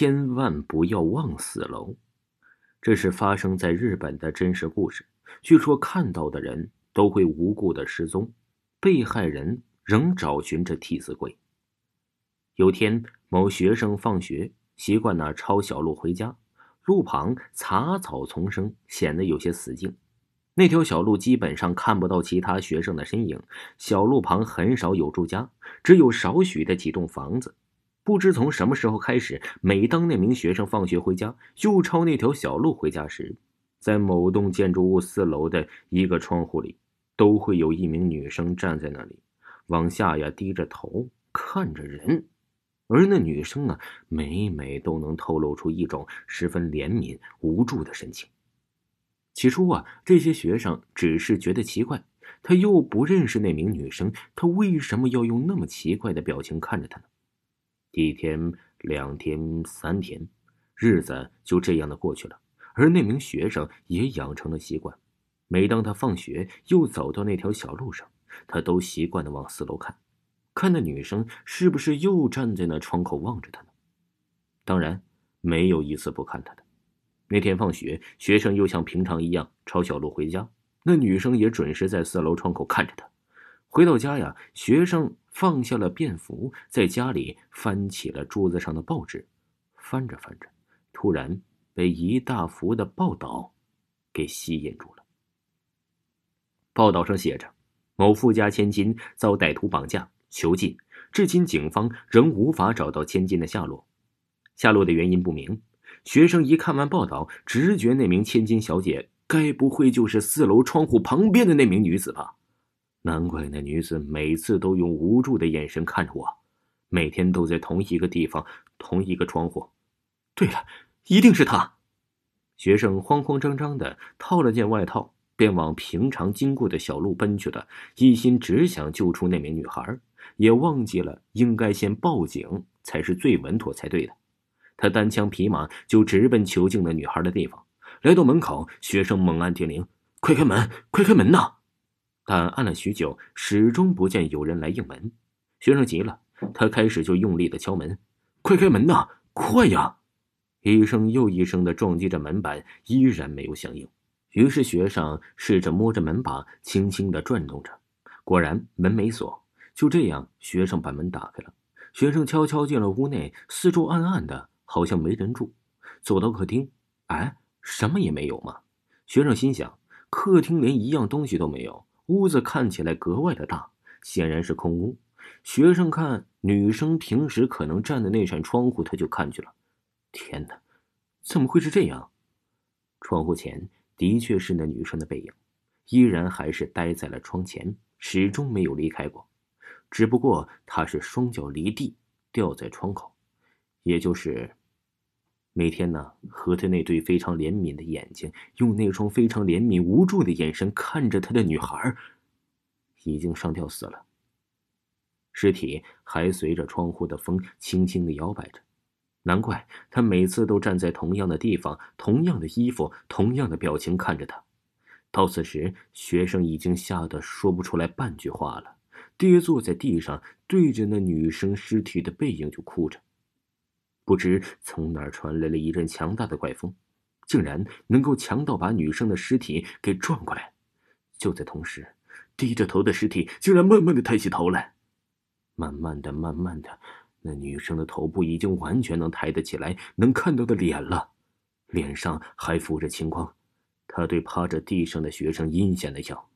千万不要忘死楼，这是发生在日本的真实故事。据说看到的人都会无故的失踪，被害人仍找寻着替死鬼。有天，某学生放学习惯呢抄小路回家，路旁杂草丛生，显得有些死静。那条小路基本上看不到其他学生的身影，小路旁很少有住家，只有少许的几栋房子。不知从什么时候开始，每当那名学生放学回家，又抄那条小路回家时，在某栋建筑物四楼的一个窗户里，都会有一名女生站在那里，往下呀低着头看着人，而那女生啊，每每都能透露出一种十分怜悯、无助的神情。起初啊，这些学生只是觉得奇怪，他又不认识那名女生，他为什么要用那么奇怪的表情看着她呢？一天、两天、三天，日子就这样的过去了。而那名学生也养成了习惯，每当他放学又走到那条小路上，他都习惯的往四楼看，看那女生是不是又站在那窗口望着他呢？当然，没有一次不看他的。那天放学，学生又像平常一样抄小路回家，那女生也准时在四楼窗口看着他。回到家呀，学生。放下了便服，在家里翻起了桌子上的报纸，翻着翻着，突然被一大幅的报道给吸引住了。报道上写着：某富家千金遭歹徒绑架囚禁，至今警方仍无法找到千金的下落，下落的原因不明。学生一看完报道，直觉那名千金小姐该不会就是四楼窗户旁边的那名女子吧？难怪那女子每次都用无助的眼神看着我，每天都在同一个地方，同一个窗户。对了，一定是她。学生慌慌张张的套了件外套，便往平常经过的小路奔去了，一心只想救出那名女孩，也忘记了应该先报警才是最稳妥才对的。他单枪匹马就直奔囚禁的女孩的地方。来到门口，学生猛按电铃：“快开门，快开门呐！”但按了许久，始终不见有人来应门。学生急了，他开始就用力的敲门：“快开门呐，快呀！”一声又一声的撞击着门板，依然没有响应。于是学生试着摸着门把，轻轻的转动着，果然门没锁。就这样，学生把门打开了。学生悄悄进了屋内，四周暗暗的，好像没人住。走到客厅，哎，什么也没有嘛。学生心想：客厅连一样东西都没有。屋子看起来格外的大，显然是空屋。学生看女生平时可能站的那扇窗户，他就看去了。天哪，怎么会是这样？窗户前的确是那女生的背影，依然还是待在了窗前，始终没有离开过。只不过她是双脚离地，吊在窗口，也就是。每天呢，和他那对非常怜悯的眼睛，用那双非常怜悯无助的眼神看着他的女孩，已经上吊死了。尸体还随着窗户的风轻轻的摇摆着，难怪他每次都站在同样的地方，同样的衣服，同样的表情看着他。到此时，学生已经吓得说不出来半句话了，跌坐在地上，对着那女生尸体的背影就哭着。不知从哪儿传来了一阵强大的怪风，竟然能够强到把女生的尸体给转过来。就在同时，低着头的尸体竟然慢慢的抬起头来，慢慢的、慢慢的，那女生的头部已经完全能抬得起来，能看到的脸了，脸上还浮着青光。他对趴着地上的学生阴险的笑。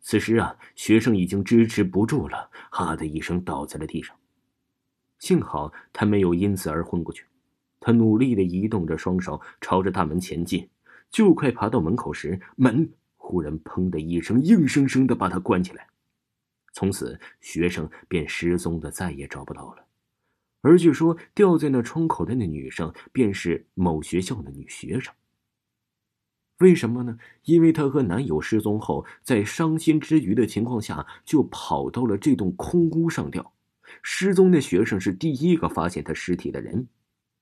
此时啊，学生已经支持不住了，哈的一声倒在了地上。幸好他没有因此而昏过去，他努力的移动着双手，朝着大门前进。就快爬到门口时，门忽然“砰”的一声，硬生生的把他关起来。从此，学生便失踪的再也找不到了。而据说吊在那窗口的那女生，便是某学校的女学生。为什么呢？因为她和男友失踪后，在伤心之余的情况下，就跑到了这栋空屋上吊。失踪的学生是第一个发现他尸体的人，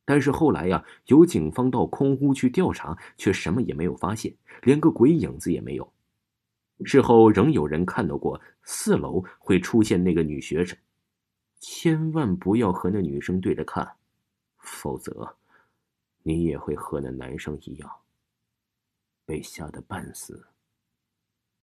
但是后来呀，有警方到空屋去调查，却什么也没有发现，连个鬼影子也没有。事后仍有人看到过四楼会出现那个女学生。千万不要和那女生对着看，否则，你也会和那男生一样，被吓得半死。